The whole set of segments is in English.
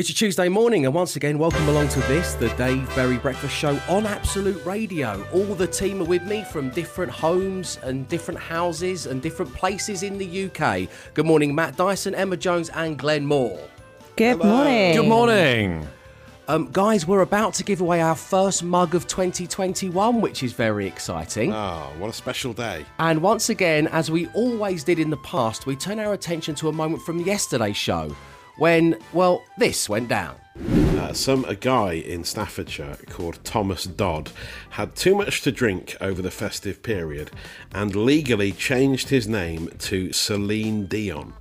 It's a Tuesday morning, and once again, welcome along to this, the Dave Berry Breakfast Show on Absolute Radio. All the team are with me from different homes and different houses and different places in the UK. Good morning, Matt Dyson, Emma Jones, and Glenn Moore. Good morning. Good morning. Um, guys, we're about to give away our first mug of 2021, which is very exciting. Oh, what a special day. And once again, as we always did in the past, we turn our attention to a moment from yesterday's show when, well, this went down. Uh, some a guy in Staffordshire called Thomas Dodd had too much to drink over the festive period and legally changed his name to Celine Dion.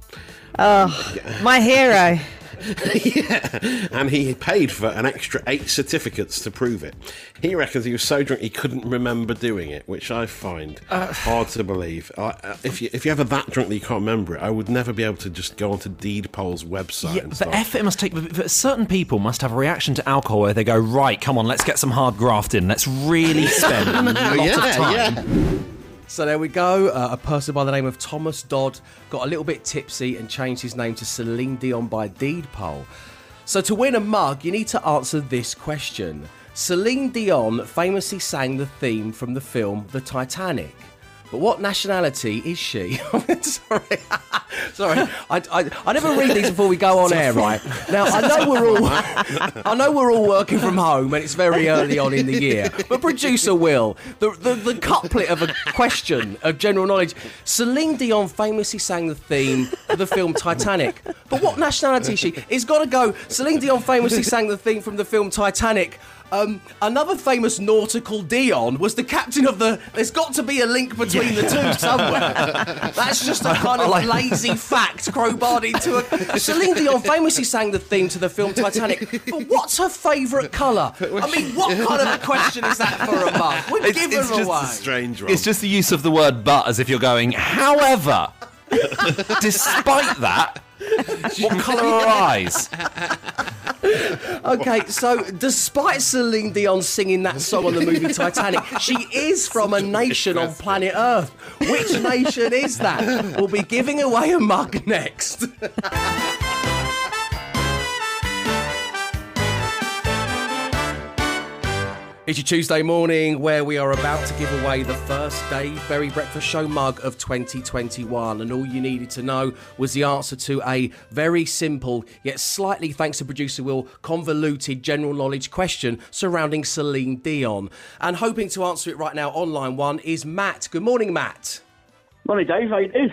Oh, my hero. yeah, and he paid for an extra eight certificates to prove it. He reckons he was so drunk he couldn't remember doing it, which I find Uh, hard to believe. I, uh, if you if you're ever that drunk that you can't remember it, I would never be able to just go onto Deedpoll's website Yeah, and the effort it must take. Certain people must have a reaction to alcohol where they go, right, come on, let's get some hard graft in. Let's really spend a lot of time. yeah. So there we go. Uh, a person by the name of Thomas Dodd got a little bit tipsy and changed his name to Celine Dion by deed poll. So to win a mug, you need to answer this question. Celine Dion famously sang the theme from the film The Titanic. But what nationality is she? Sorry, sorry. I, I, I never read these before we go on air, right? Now I know we're all I know we're all working from home and it's very early on in the year. But producer Will, the, the, the couplet of a question of general knowledge. Celine Dion famously sang the theme of the film Titanic. But what nationality is she? It's got to go. Celine Dion famously sang the theme from the film Titanic. Um, another famous nautical Dion was the captain of the. There's got to be a link between the two somewhere. That's just a kind of lazy fact crowbarred into a. Celine Dion famously sang the theme to the film Titanic. But what's her favourite colour? I mean, what kind of a question is that for a mug? We've It's- given it's just away. A strange one. It's just the use of the word but as if you're going, however, despite that, what colour are her eyes? Okay, so despite Celine Dion singing that song on the movie Titanic, she is from a nation on planet Earth. Which nation is that? We'll be giving away a mug next. It's your Tuesday morning where we are about to give away the first Dave Berry Breakfast Show mug of 2021. And all you needed to know was the answer to a very simple, yet slightly, thanks to producer Will, convoluted general knowledge question surrounding Celine Dion. And hoping to answer it right now online one is Matt. Good morning, Matt. Morning, Dave. How you doing?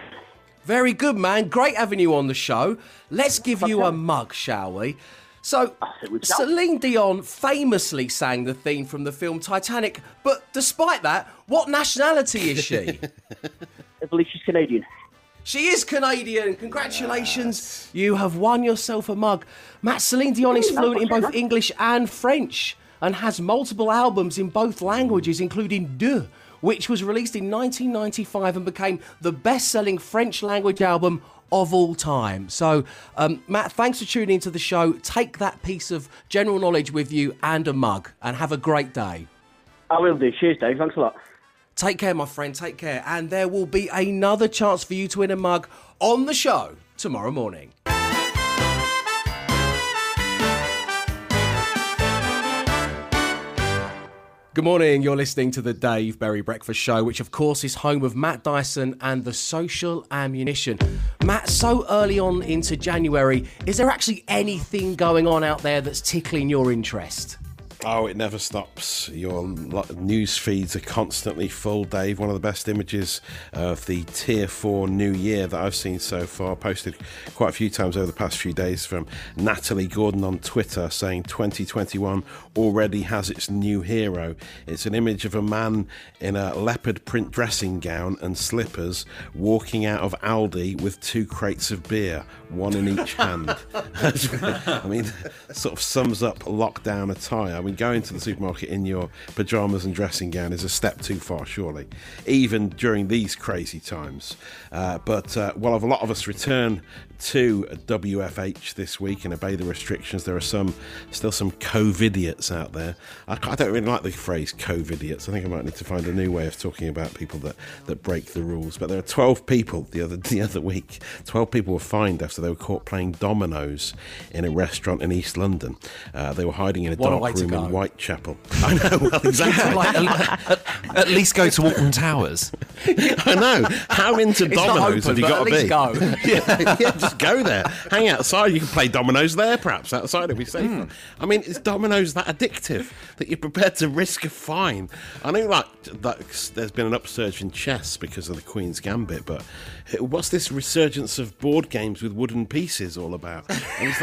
Very good, man. Great having you on the show. Let's give you a mug, shall we? So, oh, shall. Celine Dion famously sang the theme from the film Titanic, but despite that, what nationality is she? I believe she's Canadian. she is Canadian. Congratulations. You have won yourself a mug. Matt, Celine Dion is fluent in both English and French and has multiple albums in both languages, including D'eux, which was released in 1995 and became the best selling French language album of all time. So, um, Matt, thanks for tuning into the show. Take that piece of general knowledge with you and a mug and have a great day. I will do. Cheers, Dave. Thanks a lot. Take care, my friend. Take care. And there will be another chance for you to win a mug on the show tomorrow morning. Good morning. You're listening to the Dave Berry Breakfast Show, which of course is home of Matt Dyson and the Social Ammunition. Matt, so early on into January, is there actually anything going on out there that's tickling your interest? Oh, it never stops. Your news feeds are constantly full, Dave. One of the best images of the Tier 4 New Year that I've seen so far, posted quite a few times over the past few days from Natalie Gordon on Twitter saying 2021 already has its new hero. It's an image of a man in a leopard print dressing gown and slippers walking out of Aldi with two crates of beer, one in each hand. I mean, sort of sums up lockdown attire. I mean, going to the supermarket in your pajamas and dressing gown is a step too far, surely, even during these crazy times. Uh, but uh, while a lot of us return to WFH this week and obey the restrictions, there are some still some COVIDiots out there. I, I don't really like the phrase COVIDiots. I think I might need to find a new way of talking about people that, that break the rules. But there are 12 people the other the other week. 12 people were fined after they were caught playing dominoes in a restaurant in East London. Uh, they were hiding in a What dark to room in Whitechapel. I know, well, exactly. Like, at, at- least go to Walton Towers. I know. How into dominoes open, have you got to be? go. yeah, yeah, just go there. Hang outside. You can play dominoes there, perhaps outside. It'll be safer. Hmm. I mean, is dominoes that addictive that you're prepared to risk a fine? I know, like, that there's been an upsurge in chess because of the Queen's Gambit, but what's this resurgence of board games with wooden pieces all about? And it's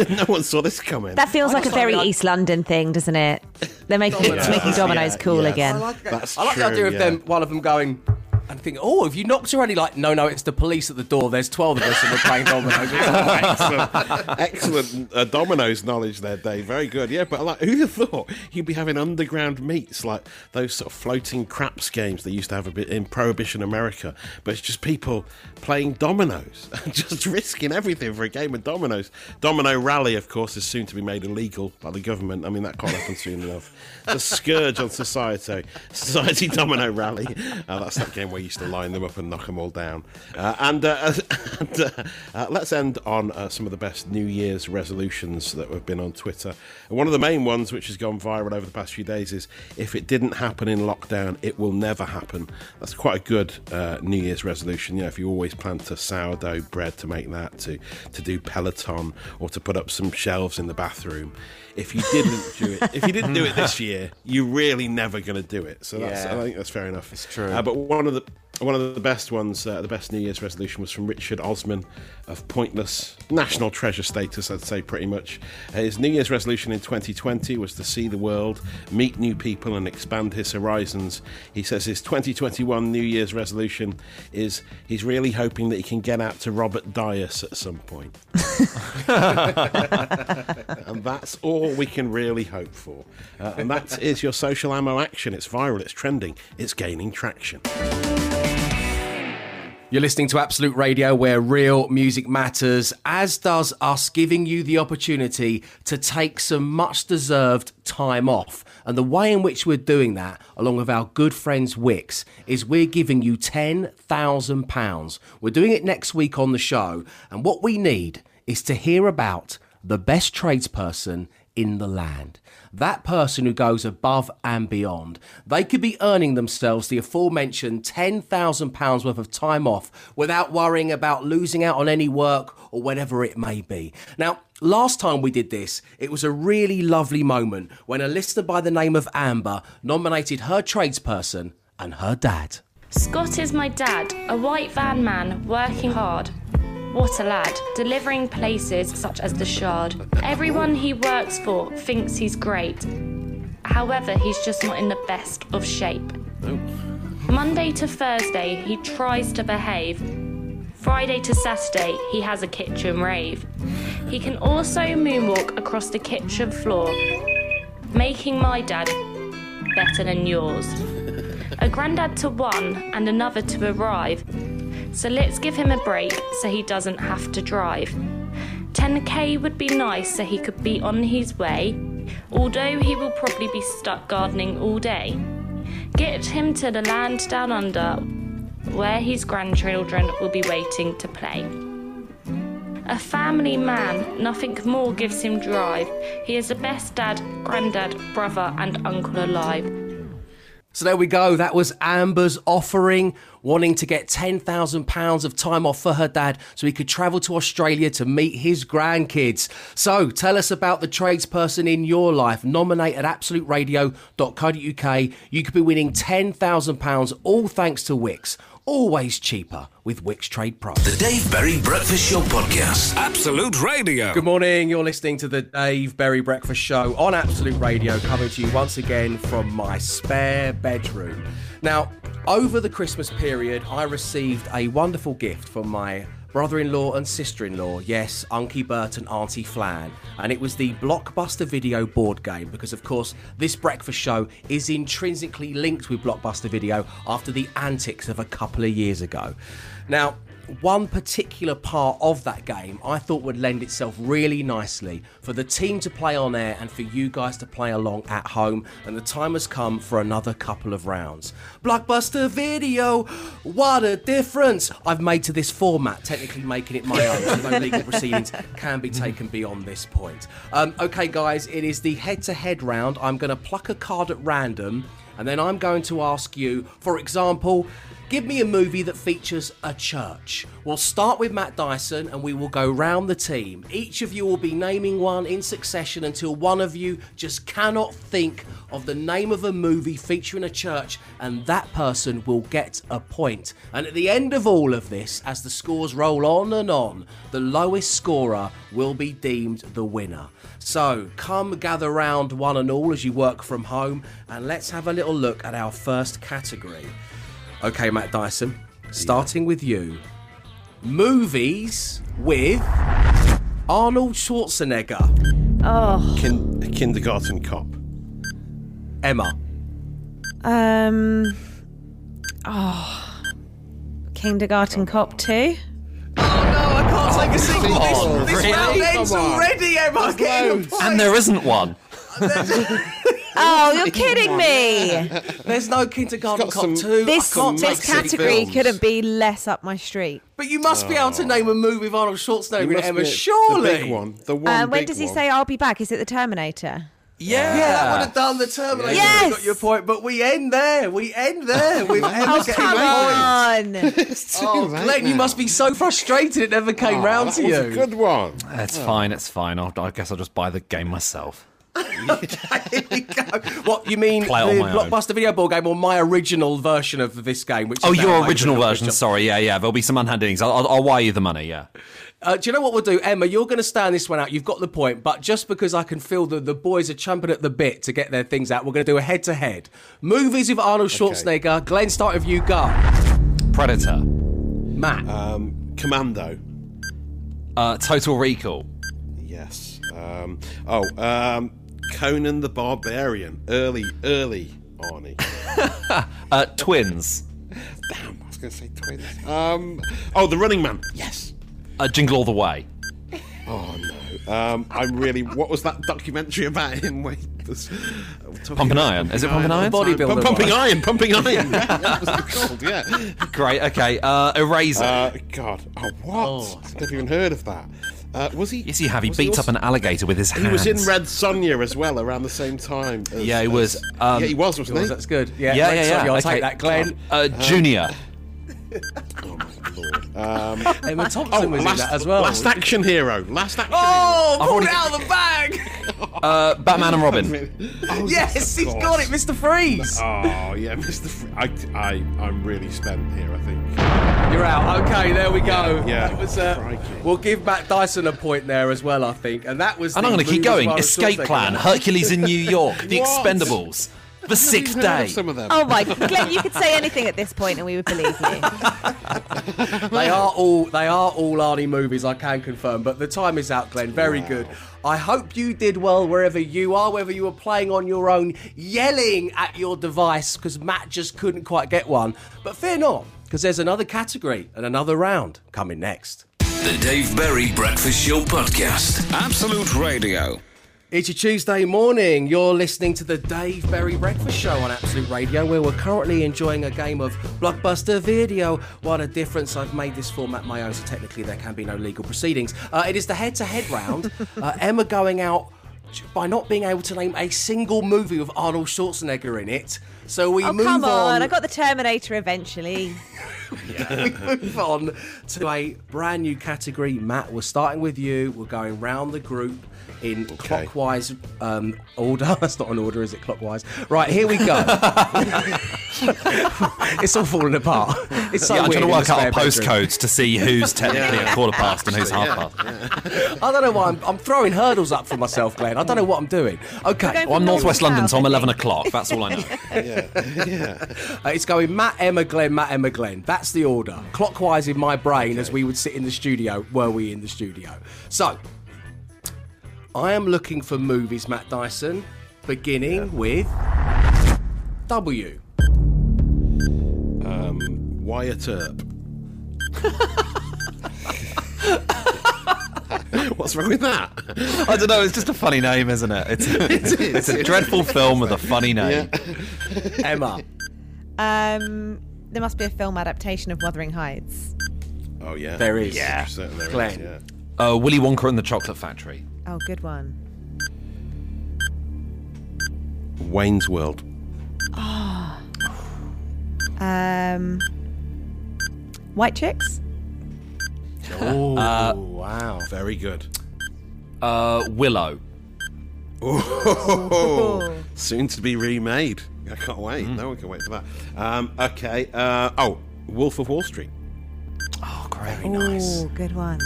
like, no one saw this coming. That feels I like a very like- East London thing, doesn't it? They're making Dominoes. making dominoes Yeah, cool yes. again. That's I like the true, idea of yeah. them, one of them going and think, oh, if you knocked already, like, no, no, it's the police at the door. There's 12 of us and we're playing dominoes. excellent, excellent uh, dominoes knowledge there, Dave. Very good. Yeah, but like, who'd have thought you'd be having underground meets like those sort of floating craps games they used to have a bit in Prohibition America? But it's just people playing dominoes, just risking everything for a game of dominoes. Domino Rally, of course, is soon to be made illegal by the government. I mean, that can't happen soon enough. It's a scourge on society. Society Domino Rally. Uh, that's that game you used to line them up and knock them all down. Uh, and uh, and uh, uh, let's end on uh, some of the best New Year's resolutions that have been on Twitter. And one of the main ones, which has gone viral over the past few days, is if it didn't happen in lockdown, it will never happen. That's quite a good uh, New Year's resolution. You know, if you always plan to sourdough bread to make that, to to do Peloton, or to put up some shelves in the bathroom. If you didn't do it, if you didn't do it this year, you're really never going to do it. So that's, Yeah. I think that's fair enough. It's true. Uh, but one of the look one of the best ones, uh, the best New Year's resolution was from Richard Osman of Pointless national treasure status, I'd say pretty much. Uh, his New Year's resolution in 2020 was to see the world, meet new people, and expand his horizons. He says his 2021 New Year's resolution is he's really hoping that he can get out to Robert Dyas at some point. and that's all we can really hope for. Uh, and that is your social ammo action. It's viral, it's trending, it's gaining traction. You're listening to Absolute Radio, where real music matters, as does us giving you the opportunity to take some much deserved time off. And the way in which we're doing that, along with our good friends Wickes, is we're giving you £10,000. We're doing it next week on the show. And what we need is to hear about the best tradesperson in the land. That person who goes above and beyond. They could be earning themselves the aforementioned £10,000 worth of time off without worrying about losing out on any work or whatever it may be. Now, last time we did this, it was a really lovely moment when a listener by the name of Amber nominated her tradesperson and her dad. Scott is my dad, a white van man working hard. What a lad, delivering places such as the Shard. Everyone he works for thinks he's great. However, he's just not in the best of shape. Monday to Thursday, he tries to behave. Friday to Saturday, he has a kitchen rave. He can also moonwalk across the kitchen floor, making my dad better than yours. A granddad to one and another to arrive. So let's give him a break so he doesn't have to drive. 10k would be nice so he could be on his way, although he will probably be stuck gardening all day. Get him to the land down under where his grandchildren will be waiting to play. A family man, nothing more gives him drive. He is the best dad, granddad, brother, and uncle alive. So there we go. That was Amber's offering, wanting to get £10,000 of time off for her dad so he could travel to Australia to meet his grandkids. So tell us about the tradesperson in your life. Nominate at absoluteradio.co.uk. You could be winning £10,000, all thanks to Wickes. Always cheaper with Wickes Trade Pro. The Dave Berry Breakfast Show Podcast. Absolute Radio. Good morning. You're listening to the Dave Berry Breakfast Show on Absolute Radio, coming to you once again from my spare bedroom. Now, over the Christmas period, I received a wonderful gift from my brother in law and sister in law. Yes, Unky Bert and Auntie Flan. And it was the Blockbuster Video board game because, of course, this breakfast show is intrinsically linked with Blockbuster Video after the antics of a couple of years ago. Now, one particular part of that game I thought would lend itself really nicely for the team to play on air and for you guys to play along at home. And the time has come for another couple of rounds. Blockbuster video, what a difference I've made to this format, technically making it my own. So no legal proceedings can be taken beyond this point. Um, okay, guys, it is the head to head round. I'm going to pluck a card at random. And then I'm going to ask you, for example, give me a movie that features a church. We'll start with Matt Dyson and we will go round the team. Each of you will be naming one in succession until one of you just cannot think of the name of a movie featuring a church, and that person will get a point. And at the end of all of this, as the scores roll on and on, the lowest scorer will be deemed the winner. So come gather round one and all as you work from home, and let's have a little look at our first category. Okay, Matt Dyson, starting with you. Movies with Arnold Schwarzenegger. Oh, Kin- kindergarten cop. Emma. um, oh, Kindergarten Cop 2. Oh no, I can't take a single. on, this this really? round ends already, Emma. Getting a loads. point. And there isn't one. Oh, you're kidding me. There's no kindergarten It's cop got some- two. This I can't this take silly category films. couldn't be less up my street. But you must be able to name a movie with Arnold Schwarzenegger It in must Emma, be surely. The big one. The one. Um, when big does he one. say I'll be back? Is it the Terminator? Yeah. Yeah, that would have done the Terminator. Yes! Got your point, but we end there. We end there with Emma Oh, getting come point. on. It's too Oh, late Glenn, you now. must be so frustrated it never came Oh, round that to was you. a good one. It's fine, it's fine. I'll, I guess I'll just buy the game myself. Here we go. What you mean? Play it on the my own. blockbuster video board game or my original version of this game? Which Oh, is your original version. Twitch. Sorry, yeah, yeah. There'll be some unhandings. I'll, I'll, I'll wire you the money. Yeah. Uh, do you know what we'll do, Emma? You're going to stand this one out. You've got the point, but just because I can feel that the boys are champing at the bit to get their things out, we're going to do a head-to-head. Movies with Arnold Schwarzenegger. Glenn, start with you. Go, Predator. Matt. Um, Commando. Uh, Total Recall. Yes. Um, oh, um, Conan the Barbarian. Early, early Arnie. Uh, Twins. Damn, I was going to say twins. Um, oh, The Running Man. Yes. Uh, Jingle All the Way. Oh no. Um, I'm really. What was that documentary about him? Wait, this, talking Pumping Iron. Is it Pumping Iron? Bodybuilder Pump- pumping iron, pumping iron. Yeah, that was called. Yeah. Great. Okay. Uh, Eraser. Uh, God. Oh, what? I've never even heard of that. Uh, was he? yes, you have. He beat beats also- up an alligator with his hands. He was in Red Sonja as well around the same time. as- Yeah, he was, as- um, yeah, he was, wasn't he? That's good. Yeah, Yeah, Red yeah, yeah. I'll okay. take that, Glenn. Uh, Junior. Oh my lord. Um, Emma Thompson oh, was last, in that as well. last action hero. Last action Oh, I've pulled it out of the bag. Uh, Batman and Robin. Oh, yes, he's got it. Mr. Freeze. Oh yeah, Mr. Fr- I, I, I'm really spent here. I think. You're out. Okay, there we go. Yeah, yeah. Was, uh, we'll give Matt Dyson a point there as well, I think. And that was. And I'm going to keep going. Escape Plan, Hercules in New York, The Expendables, The Sixth Day. of Some of them. Oh my, Glenn, you could say anything at this point and we would believe you. They are all they are all Arnie movies, I can confirm. But the time is out, Glenn. Very good. I hope you did well wherever you are, whether you were playing on your own, yelling at your device because Matt just couldn't quite get one. But fear not, because there's another category and another round coming next. The Dave Berry Breakfast Show Podcast. Absolute Radio. It's a Tuesday morning. You're listening to the Dave Berry Breakfast Show on Absolute Radio, where we're currently enjoying a game of Blockbuster Video. What a difference! I've made this format my own, so technically there can be no legal proceedings. Uh, it is the head-to-head round. Uh, Emma going out by not being able to name a single movie with Arnold Schwarzenegger in it. So we Oh, move come on. on. I got the Terminator eventually. we move on to a brand new category. Matt, we're starting with you. We're going round the group in clockwise um, order. That's not an order, is it? Clockwise. Right, here we go. it's all falling apart. It's so yeah, I'm trying to work out our postcodes to see who's technically a quarter past and who's half past. I don't know why I'm, I'm throwing hurdles up for myself, Glenn. I don't know what I'm doing. Okay, Well, I'm North northwest London, so I'm 11 o'clock. That's all I know. Yeah, yeah. Uh, it's going Matt, Emma, Glenn, Matt, Emma, Glenn. That's the order. Clockwise in my brain as we would sit in the studio, were we in the studio. So, I am looking for movies, Matt Dyson, beginning with W. Um, Wyatt Earp. What's wrong with that? I don't know. It's just a funny name, isn't it? It's, it's a dreadful film with a funny name. Emma. Um, there must be a film adaptation of Wuthering Heights. Oh yeah, There is. Yeah, certainly there is, Glenn. yeah. Uh, Willy Wonka and the Chocolate Factory. Oh, good one. Wayne's World. Um, White Chicks. Oh, wow. Very good. Uh, Willow. Oh. Soon to be remade. I can't wait. Mm. No one can wait for that. Um, okay. Uh, oh, Wolf of Wall Street. Oh, great. Very nice. Oh, good one.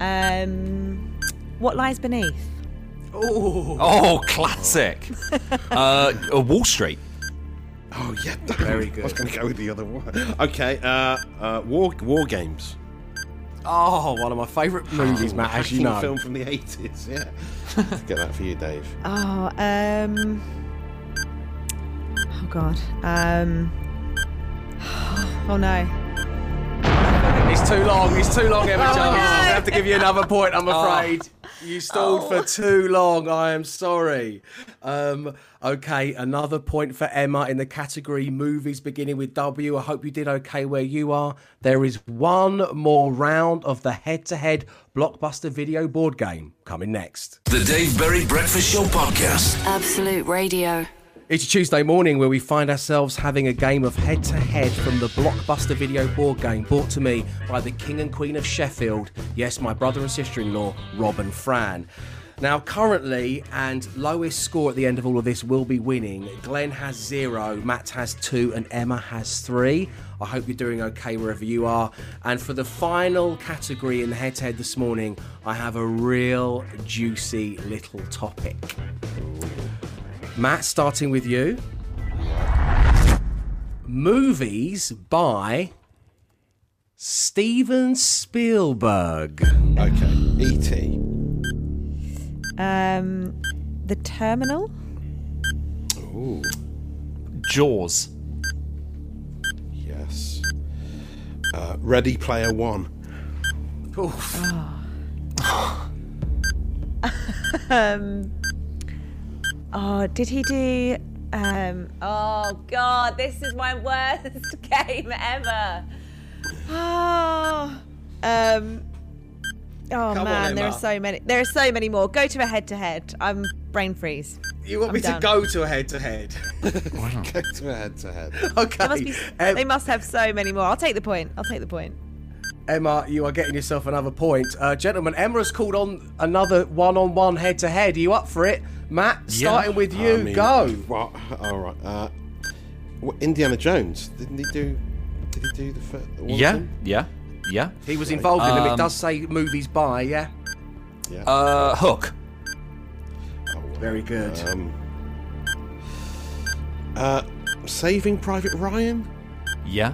Um, What Lies Beneath. Oh, Oh, classic. uh, uh, Wall Street. Oh yeah, Very good. I was going to go with the other one. Okay. Uh, uh, War War Games. Oh, one of my favourite movies, Matt, as you Hacking know. film from the eighties. Yeah. Get that for you, Dave. Oh, um. Oh, God. Um. Oh, no. It's too long. It's too long, Emma Oh, Jones. no. I'm going to have to give you another point, I'm afraid. You stalled for too long. I am sorry. Um, okay, another point for Emma in the category movies beginning with W. I hope you did okay where you are. There is one more round of the head to head blockbuster video board game coming next. The Dave Berry Breakfast Show Podcast. Absolute Radio. It's a Tuesday morning where we find ourselves having a game of head to head from the Blockbuster video board game brought to me by the King and Queen of Sheffield. Yes, my brother and sister in law, Rob and Fran. Now, currently, and lowest score at the end of all of this will be winning. Glenn has zero, Matt has two, and Emma has three. I hope you're doing okay wherever you are. And for the final category in the head to head this morning, I have a real juicy little topic. Matt, starting with you. Movies by Steven Spielberg. Okay. E.T. Um. The Terminal. Ooh. Jaws. Yes. Uh, Ready Player One. Oof. Um. Oh, did he do? Um. Oh God, this is my worst game ever. Oh. Um. Oh on, man, there are so many. There are so many more. Go to a head-to-head. I'm brain freeze. You want I'm me to go to a head to head? Go to a head to head. Okay. Must be. Em- they must have so many more. I'll take the point. I'll take the point. Emma, you are getting yourself another point. Uh, gentlemen, Emma has called on another one on one head to head. Are you up for it? Matt, Yeah. starting with you, I mean, go. What? All right. Uh, what, Indiana Jones. Didn't he do? Did he do the first? Yeah, yeah, yeah. He was involved in them. It Um, does say movies by, yeah? Yeah. Uh, Hook. Very good. Um, uh, Saving Private Ryan. Yeah.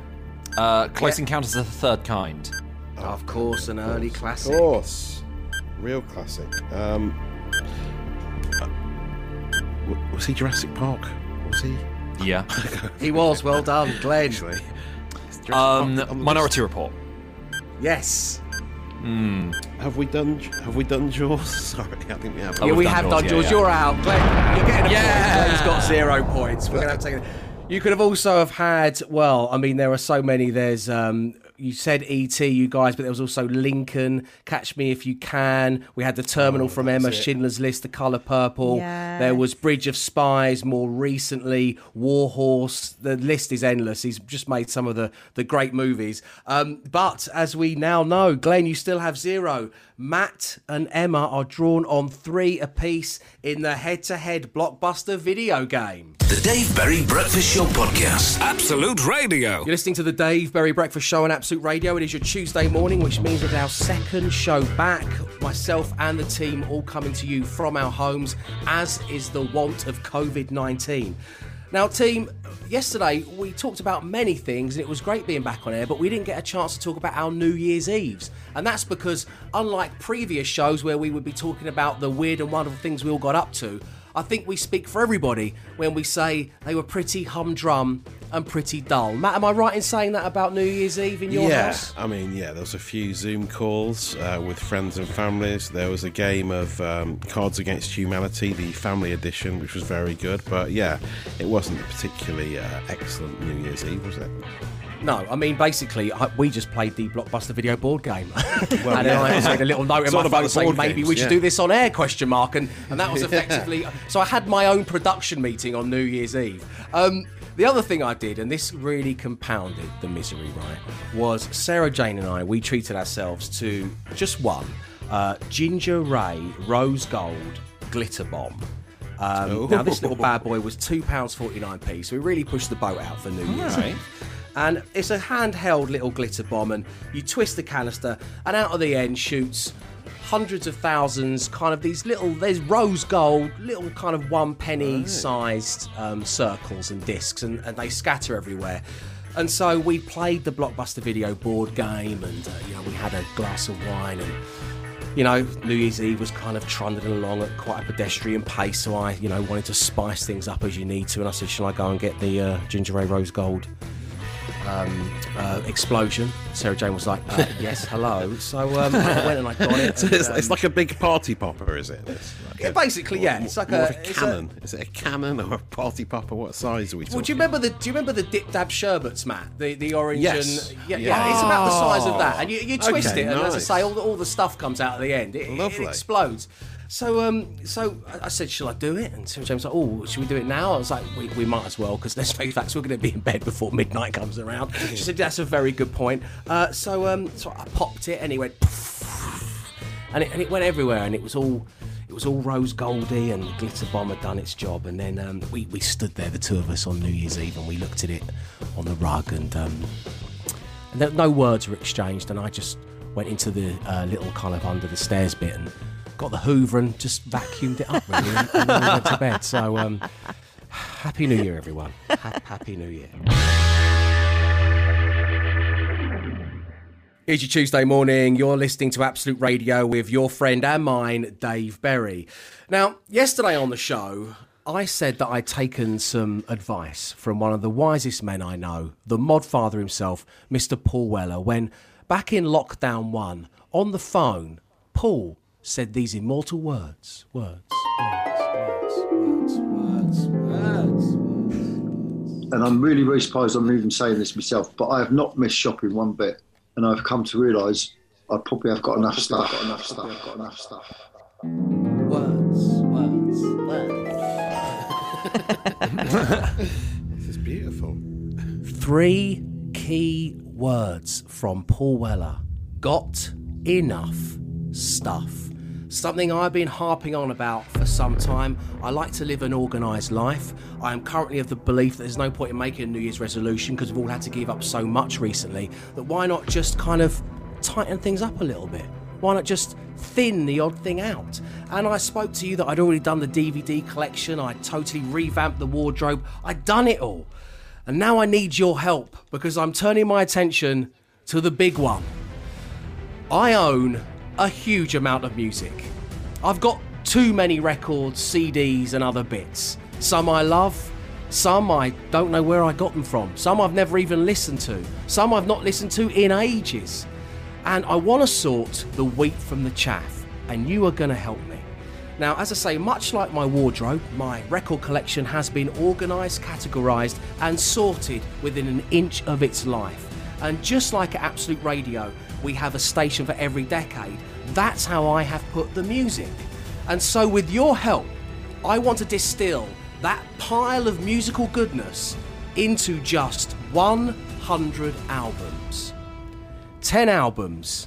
Uh, Close Encounters of the Third Kind. of course, an early classic. Of course. Real classic. Um, w- was he Jurassic Park? Was he? Yeah. He was. Well done, Glenn. Actually. Um, Park on Minority Report. Yes. list. Have we done? Have we done Jaws? Sorry, I think we have. Oh, yeah, we've we done have Jaws, done yeah, George. yeah. You're out, Glenn. You're getting a Yeah. point. Glenn's got zero points. We're gonna have to take it. You could have also have had. Well, I mean, there are so many. There's um, you said ET, you guys, but there was also Lincoln, Catch Me If You Can. We had the Terminal from Emma, Schindler's List, The Colour Purple. Yes. There was Bridge of Spies more recently, War Horse. The list is endless. He's just made some of the, the great movies. Um, but as we now know, Glenn, you still have zero. Matt and Emma are drawn on three apiece in the head to head blockbuster video game. The Dave Berry Breakfast Show Podcast. Absolute Radio. You're listening to the Dave Berry Breakfast Show on Absolute Radio. It is your Tuesday morning, which means it's our second show back. Myself and the team all coming to you from our homes, as is the want of COVID 19. Now, team, yesterday we talked about many things and it was great being back on air, but we didn't get a chance to talk about our New Year's Eves. And that's because, unlike previous shows where we would be talking about the weird and wonderful things we all got up to, I think we speak for everybody when we say they were pretty humdrum and pretty dull. Matt, am I right in saying that about New Year's Eve in your yeah, house? I mean, yeah, there was a few Zoom calls uh, with friends and families. There was a game of um, Cards Against Humanity, the family edition, which was very good. But yeah, it wasn't a particularly uh, excellent New Year's Eve, was it? No, I mean basically I, we just played the blockbuster video board game, Well, and yeah. I made a little note in It's my all about phone saying maybe games, we should yeah. do this on air question mark, and and that was effectively. so I had my own production meeting on New Year's Eve. Um, the other thing I did, and this really compounded the misery, right, was Sarah Jane and I we treated ourselves to just one uh, Ginger Ray Rose Gold Glitter Bomb. Um, now this little bad boy was two pounds forty nine p, so we really pushed the boat out for New Year's Alright. Eve. And it's a handheld little glitter bomb, and you twist the canister, and out of the end shoots hundreds of thousands, kind of these little, there's rose gold, little kind of one penny sized um, circles and discs, and, and they scatter everywhere. And so we played the blockbuster video board game, and uh, you know we had a glass of wine, and you know New Year's Eve was kind of trundling along at quite a pedestrian pace. So I, you know, wanted to spice things up as you need to, and I said, "Shall I go and get the uh, ginger ale rose gold?" Um, uh, explosion. Sarah Jane was like, uh, "Yes, hello." So um, I went and I got it. So and, it's, it's um, like a big party popper, is it? Like Yeah, basically, yeah. It's like more a- a it's a- cannon. Is it a cannon or a party popper? What size are we talking? Well, do you remember the Do you remember the dip dab sherbets, Matt? The the orange Yes. and yeah, Yeah. yeah. It's about the size of that, and you, you twist Okay, it, and as I say, all the, all the stuff comes out at the end. It- Lovely. it explodes. So um, so I- said, "Shall I do it?" And Sarah Jane was like, "Oh, should we do it now?" I was like, "We, we might as well because let's face facts, we're going to be in bed before midnight comes around." She said, "That's a very good point." Uh, so um, so I popped it, and it went, and it, and it went everywhere, and it was all. It was all rose goldy, and the glitter bomb had done its job. And then um, we, we stood there, the two of us, on New Year's Eve, and we looked at it on the rug, and um, and there, no words were exchanged, and I just went into the uh, little kind of under the stairs bit and got the Hoover and just vacuumed it up, really, and, and then we went to bed. So, um, happy New Year, everyone. Ha- happy New Year. Here's your Tuesday morning. You're listening to Absolute Radio with your friend and mine, Dave Berry. Now, yesterday on the show, I said that I'd taken some advice from one of the wisest men I know, the mod father himself, Mr. Paul Weller, when back in lockdown one, on the phone, Paul said these immortal words words, words, words, words, words, words. and I'm really, really surprised I'm even saying this myself, but I have not missed shopping one bit, and I've come to realise I probably have got enough stuff. Got enough stuff. I've got enough stuff. Words, words, words. This is beautiful. Three key words from Paul Weller. Got enough stuff. Something I've been harping on about for some time. I like to live an organised life. I am currently of the belief that there's no point in making a New Year's resolution because we've all had to give up so much recently that why not just kind of tighten things up a little bit? Why not just thin the odd thing out? And I spoke to you that I'd already done the DVD collection, I'd totally revamped the wardrobe, I'd done it all. And now I need your help because I'm turning my attention to the big one. I own a huge amount of music. I've got too many records, CDs, and other bits. Some I love, some I don't know where I got them from, some I've never even listened to, some I've not listened to in ages. And I want to sort the wheat from the chaff, and you are going to help me. Now, as I say, much like my wardrobe, my record collection has been organised, categorised, and sorted within an inch of its life. And just like at Absolute Radio, we have a station for every decade. That's how I have put the music. And so, with your help, I want to distill that pile of musical goodness into just 100 albums. 10 albums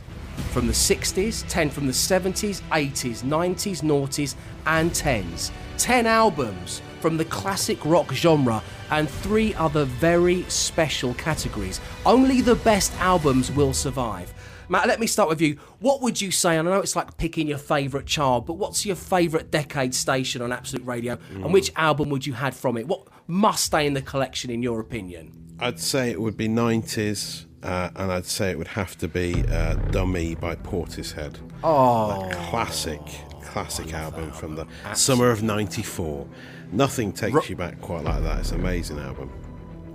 from the 60s, 10 from the 70s, 80s, 90s, noughties, and 10s. 10 albums from the classic rock genre and three other very special categories. Only the best albums will survive. Matt, let me start with you. What would you say? And I know it's like picking your favourite child, but what's your favourite decade station on Absolute Radio? And which album would you had from it? What must stay in the collection, in your opinion? I'd say it would be 90s, uh, and I'd say it would have to be uh, Dummy by Portishead. Oh, That classic, classic album from the summer of 94. Nothing takes you back quite like that. It's an amazing album.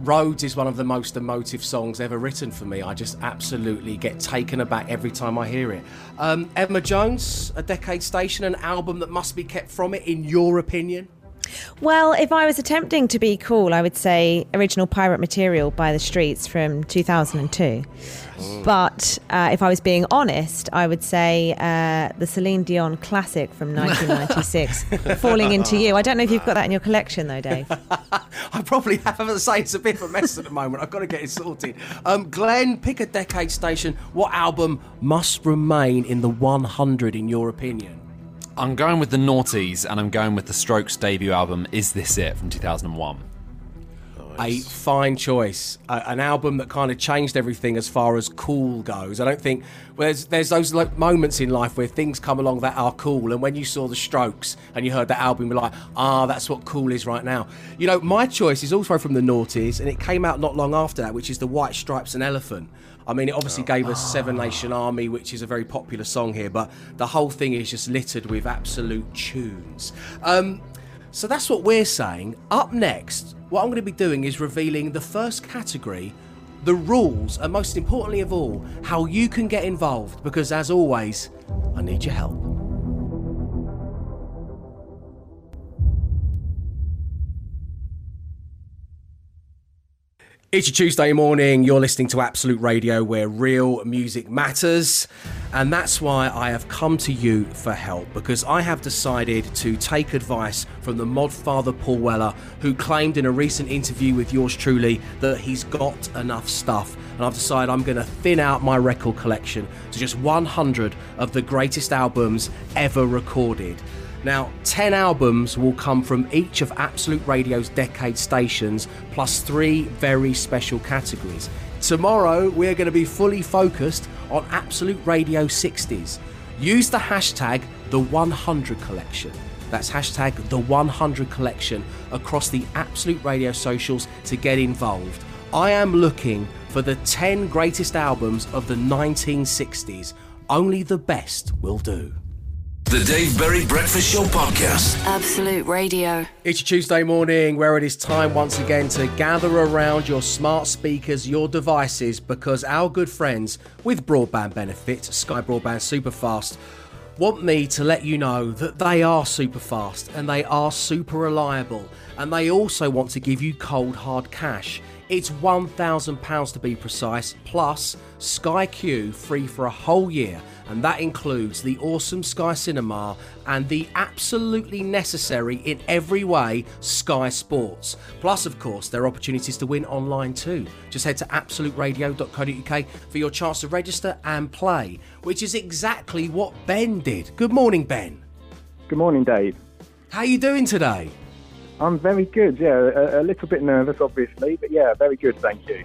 Roads is one of the most emotive songs ever written for me. I just absolutely get taken aback every time I hear it. Um, Emma Jones, A Decade Station, an album that must be kept from it, in your opinion? Well, if I was attempting to be cool, I would say original Pirate Material by the Streets from 2002. But uh, if I was being honest, I would say uh, the Celine Dion classic from 1996, Falling Into You. I don't know if you've got that in your collection, though, Dave. I probably haven't. say it's a bit of a mess at the moment. I've got to get it sorted. Um, Glenn, pick a decade station. What album must remain in the 100 in your opinion? I'm going with the Naughties, and I'm going with the Strokes debut album. Is this it from 2001? A fine choice. A, an album that kind of changed everything as far as cool goes. I don't think well, there's there's those like moments in life where things come along that are cool, and when you saw the Strokes and you heard that album, you're like, ah, that's what cool is right now. You know, my choice is also from the Naughties, and it came out not long after that, which is the White Stripes and Elephant. I mean, it obviously gave us Seven Nation Army, which is a very popular song here, but the whole thing is just littered with absolute tunes. Um, so that's what we're saying. Up next, what I'm going to be doing is revealing the first category, the rules, and most importantly of all, how you can get involved. Because as always, I need your help. It's your Tuesday morning. You're listening to Absolute Radio, where real music matters. And that's why I have come to you for help because I have decided to take advice from the mod father Paul Weller, who claimed in a recent interview with yours truly that he's got enough stuff. And I've decided I'm going to thin out my record collection to just 100 of the greatest albums ever recorded. Now, 10 albums will come from each of Absolute Radio's decade stations, plus three very special categories. Tomorrow, we're going to be fully focused on Absolute Radio 60s. Use the hashtag the100 collection. That's hashtag the100 collection across the Absolute Radio socials to get involved. I am looking for the 10 greatest albums of the 1960s. Only the best will do. The Dave Berry Breakfast Show Podcast. Absolute Radio. It's your Tuesday morning where it is time once again to gather around your smart speakers, your devices, because our good friends with broadband benefits, Sky Broadband Superfast, want me to let you know that they are super fast and they are super reliable, and they also want to give you cold hard cash. It's £1,000 to be precise, plus Sky Q free for a whole year, and that includes the awesome Sky Cinema and the absolutely necessary in every way Sky Sports. Plus, of course, there are opportunities to win online too. Just head to absoluteradio.co.uk for your chance to register and play, which is exactly what Ben did. Good morning, Ben. Good morning, Dave. How are you doing today? I'm very good. Yeah, a, a little bit nervous, obviously, but yeah, very good. Thank you.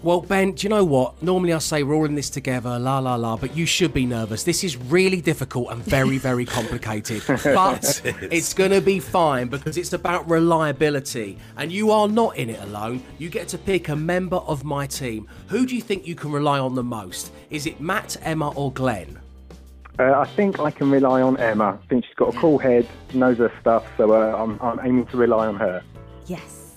Well, Ben, do you know what? Normally I say we're all in this together, la la la, but you should be nervous. This is really difficult and very, very complicated. But it's going to be fine because it's about reliability. And you are not in it alone. You get to pick a member of my team. Who do you think you can rely on the most? Is it Matt, Emma, or Glenn? Uh, I think I can rely on Emma. I think she's got a cool head, knows her stuff, so uh, I'm, I'm aiming to rely on her. Yes.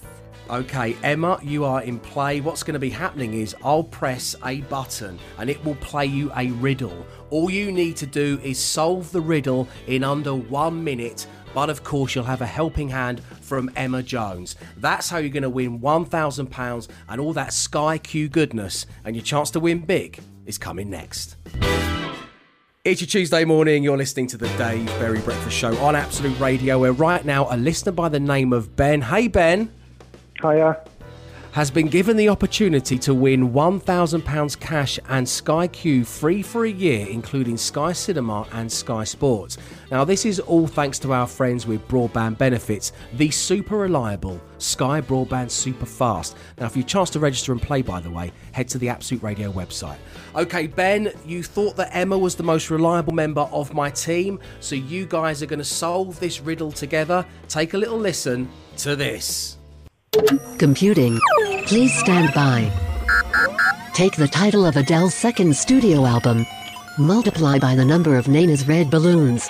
Okay, Emma, you are in play. What's going to be happening is I'll press a button and it will play you a riddle. All you need to do is solve the riddle in under one minute but of course, you'll have a helping hand from Emma Jones. That's how you're going to win £1,000 and all that Sky Q goodness, and your chance to win big is coming next. It's your Tuesday morning. You're listening to the Dave Berry Breakfast Show on Absolute Radio, where right now a listener by the name of Ben. Hey, Ben. Hiya. Has been given the opportunity to win £1,000 cash and Sky Q free for a year, including Sky Cinema and Sky Sports. Now, this is all thanks to our friends with Broadband Benefits, the super reliable Sky Broadband Super Fast. Now, if you chance to register and play, by the way, head to the Absolute Radio website. Okay, Ben, you thought that Emma was the most reliable member of my team, so you guys are going to solve this riddle together. Take a little listen to this. Computing. Please stand by. Take the title of Adele's second studio album. Multiply by the number of Nena's red balloons.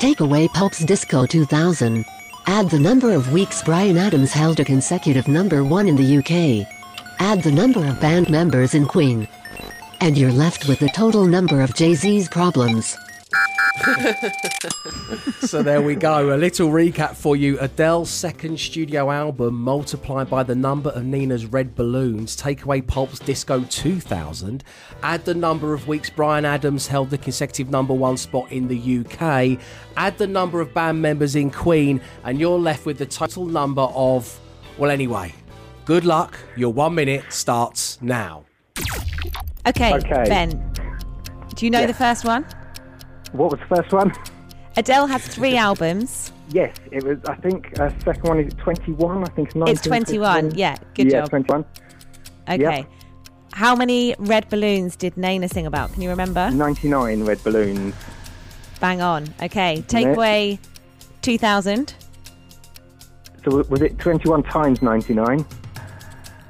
Take away Pulp's Disco 2000. Add the number of weeks Bryan Adams held a consecutive number one in the UK. Add the number of band members in Queen. And you're left with the total number of Jay Z's problems. so there we go. A little recap for you. Adele's second studio album multiplied by the number of Nena's red balloons. Take away Pulp's Disco 2000. Add the number of weeks Bryan Adams held the consecutive number one spot in the UK. Add the number of band members in Queen, and you're left with the total number of. Well, anyway, good luck. Your one minute starts now. Okay, Okay. Ben. Do you know Yeah. the first one? What was the first one? Adele has three albums. Yes, it was. I think uh, second one is 21. I think it's 19. It's 21. Yeah, good yeah, job. 21. Okay. How many red balloons did Nena sing about? Can you remember? 99 red balloons. Bang on. Okay, take Next. away 2000. So was it 21 times 99?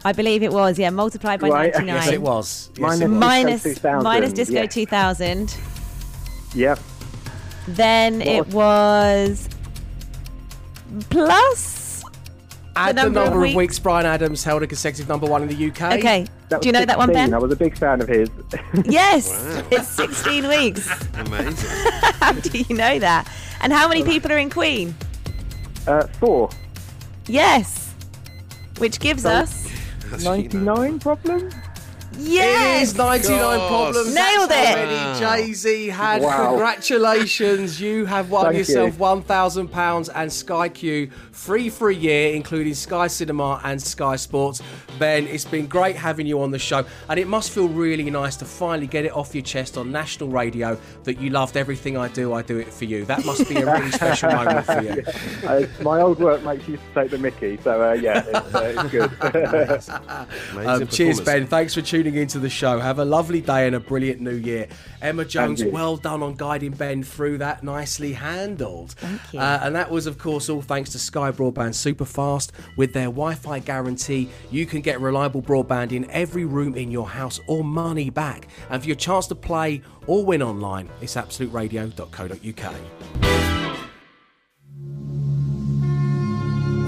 I believe it was, yeah, multiplied by Right, 99. Yes, it was. Yes, Minus- it was. Minus, Disco 2000, minus Disco yeah. 2000. Yep. Then What it was plus. Add the number number, of of weeks. weeks Bryan Adams held a consecutive number one in the UK. Okay. Do you was know that one, Ben? I was a big fan of his. Yes, it's 16 weeks. Amazing. How do you know that? And how many people are in Queen? uh, four. Yes. Which gives us. 99 problems? Yes! It is 99 God. problems. Nailed That's it. How Jay Z had. Wow. Congratulations. You have won Thank yourself you. £1,000 and Sky Q free for a year, including Sky Cinema and Sky Sports. Ben, it's been great having you on the show. And it must feel really nice to finally get it off your chest on national radio that you loved everything I do, I do it for you. That must be a really special moment for you. Uh, my old work makes you take the mickey, so uh, yeah, it's, uh, it's good. Amazing Um, cheers. Ben. Thanks for tuning into the show. Have a lovely day and a brilliant new year. Emma Jones, well done on guiding Ben through that. Nicely handled. Thank you. Uh, and that was, of course, all thanks to Sky Broadband Superfast. With their Wi Fi guarantee, you can get reliable broadband in every room in your house or money back. And for your chance to play or win online, it's absoluteradio.co.uk.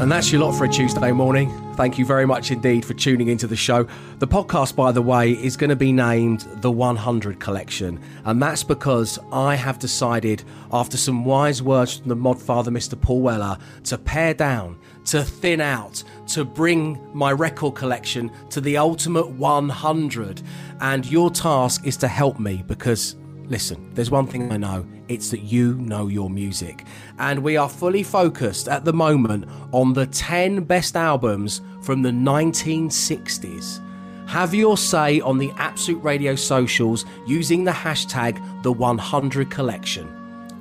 And that's your lot for a Tuesday morning. Thank you very much indeed for tuning into the show. The podcast, by the way, is going to be named the 100 Collection. And that's because I have decided, after some wise words from the mod father, Mr. Paul Weller, to pare down, to thin out, to bring my record collection to the ultimate 100. And your task is to help me because Listen, there's one thing I know it's that you know your music. And we are fully focused at the moment on the 10 best albums from the 1960s. Have your say on the Absolute Radio socials using the hashtag the 100 collection.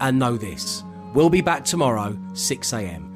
And know this we'll be back tomorrow, 6am.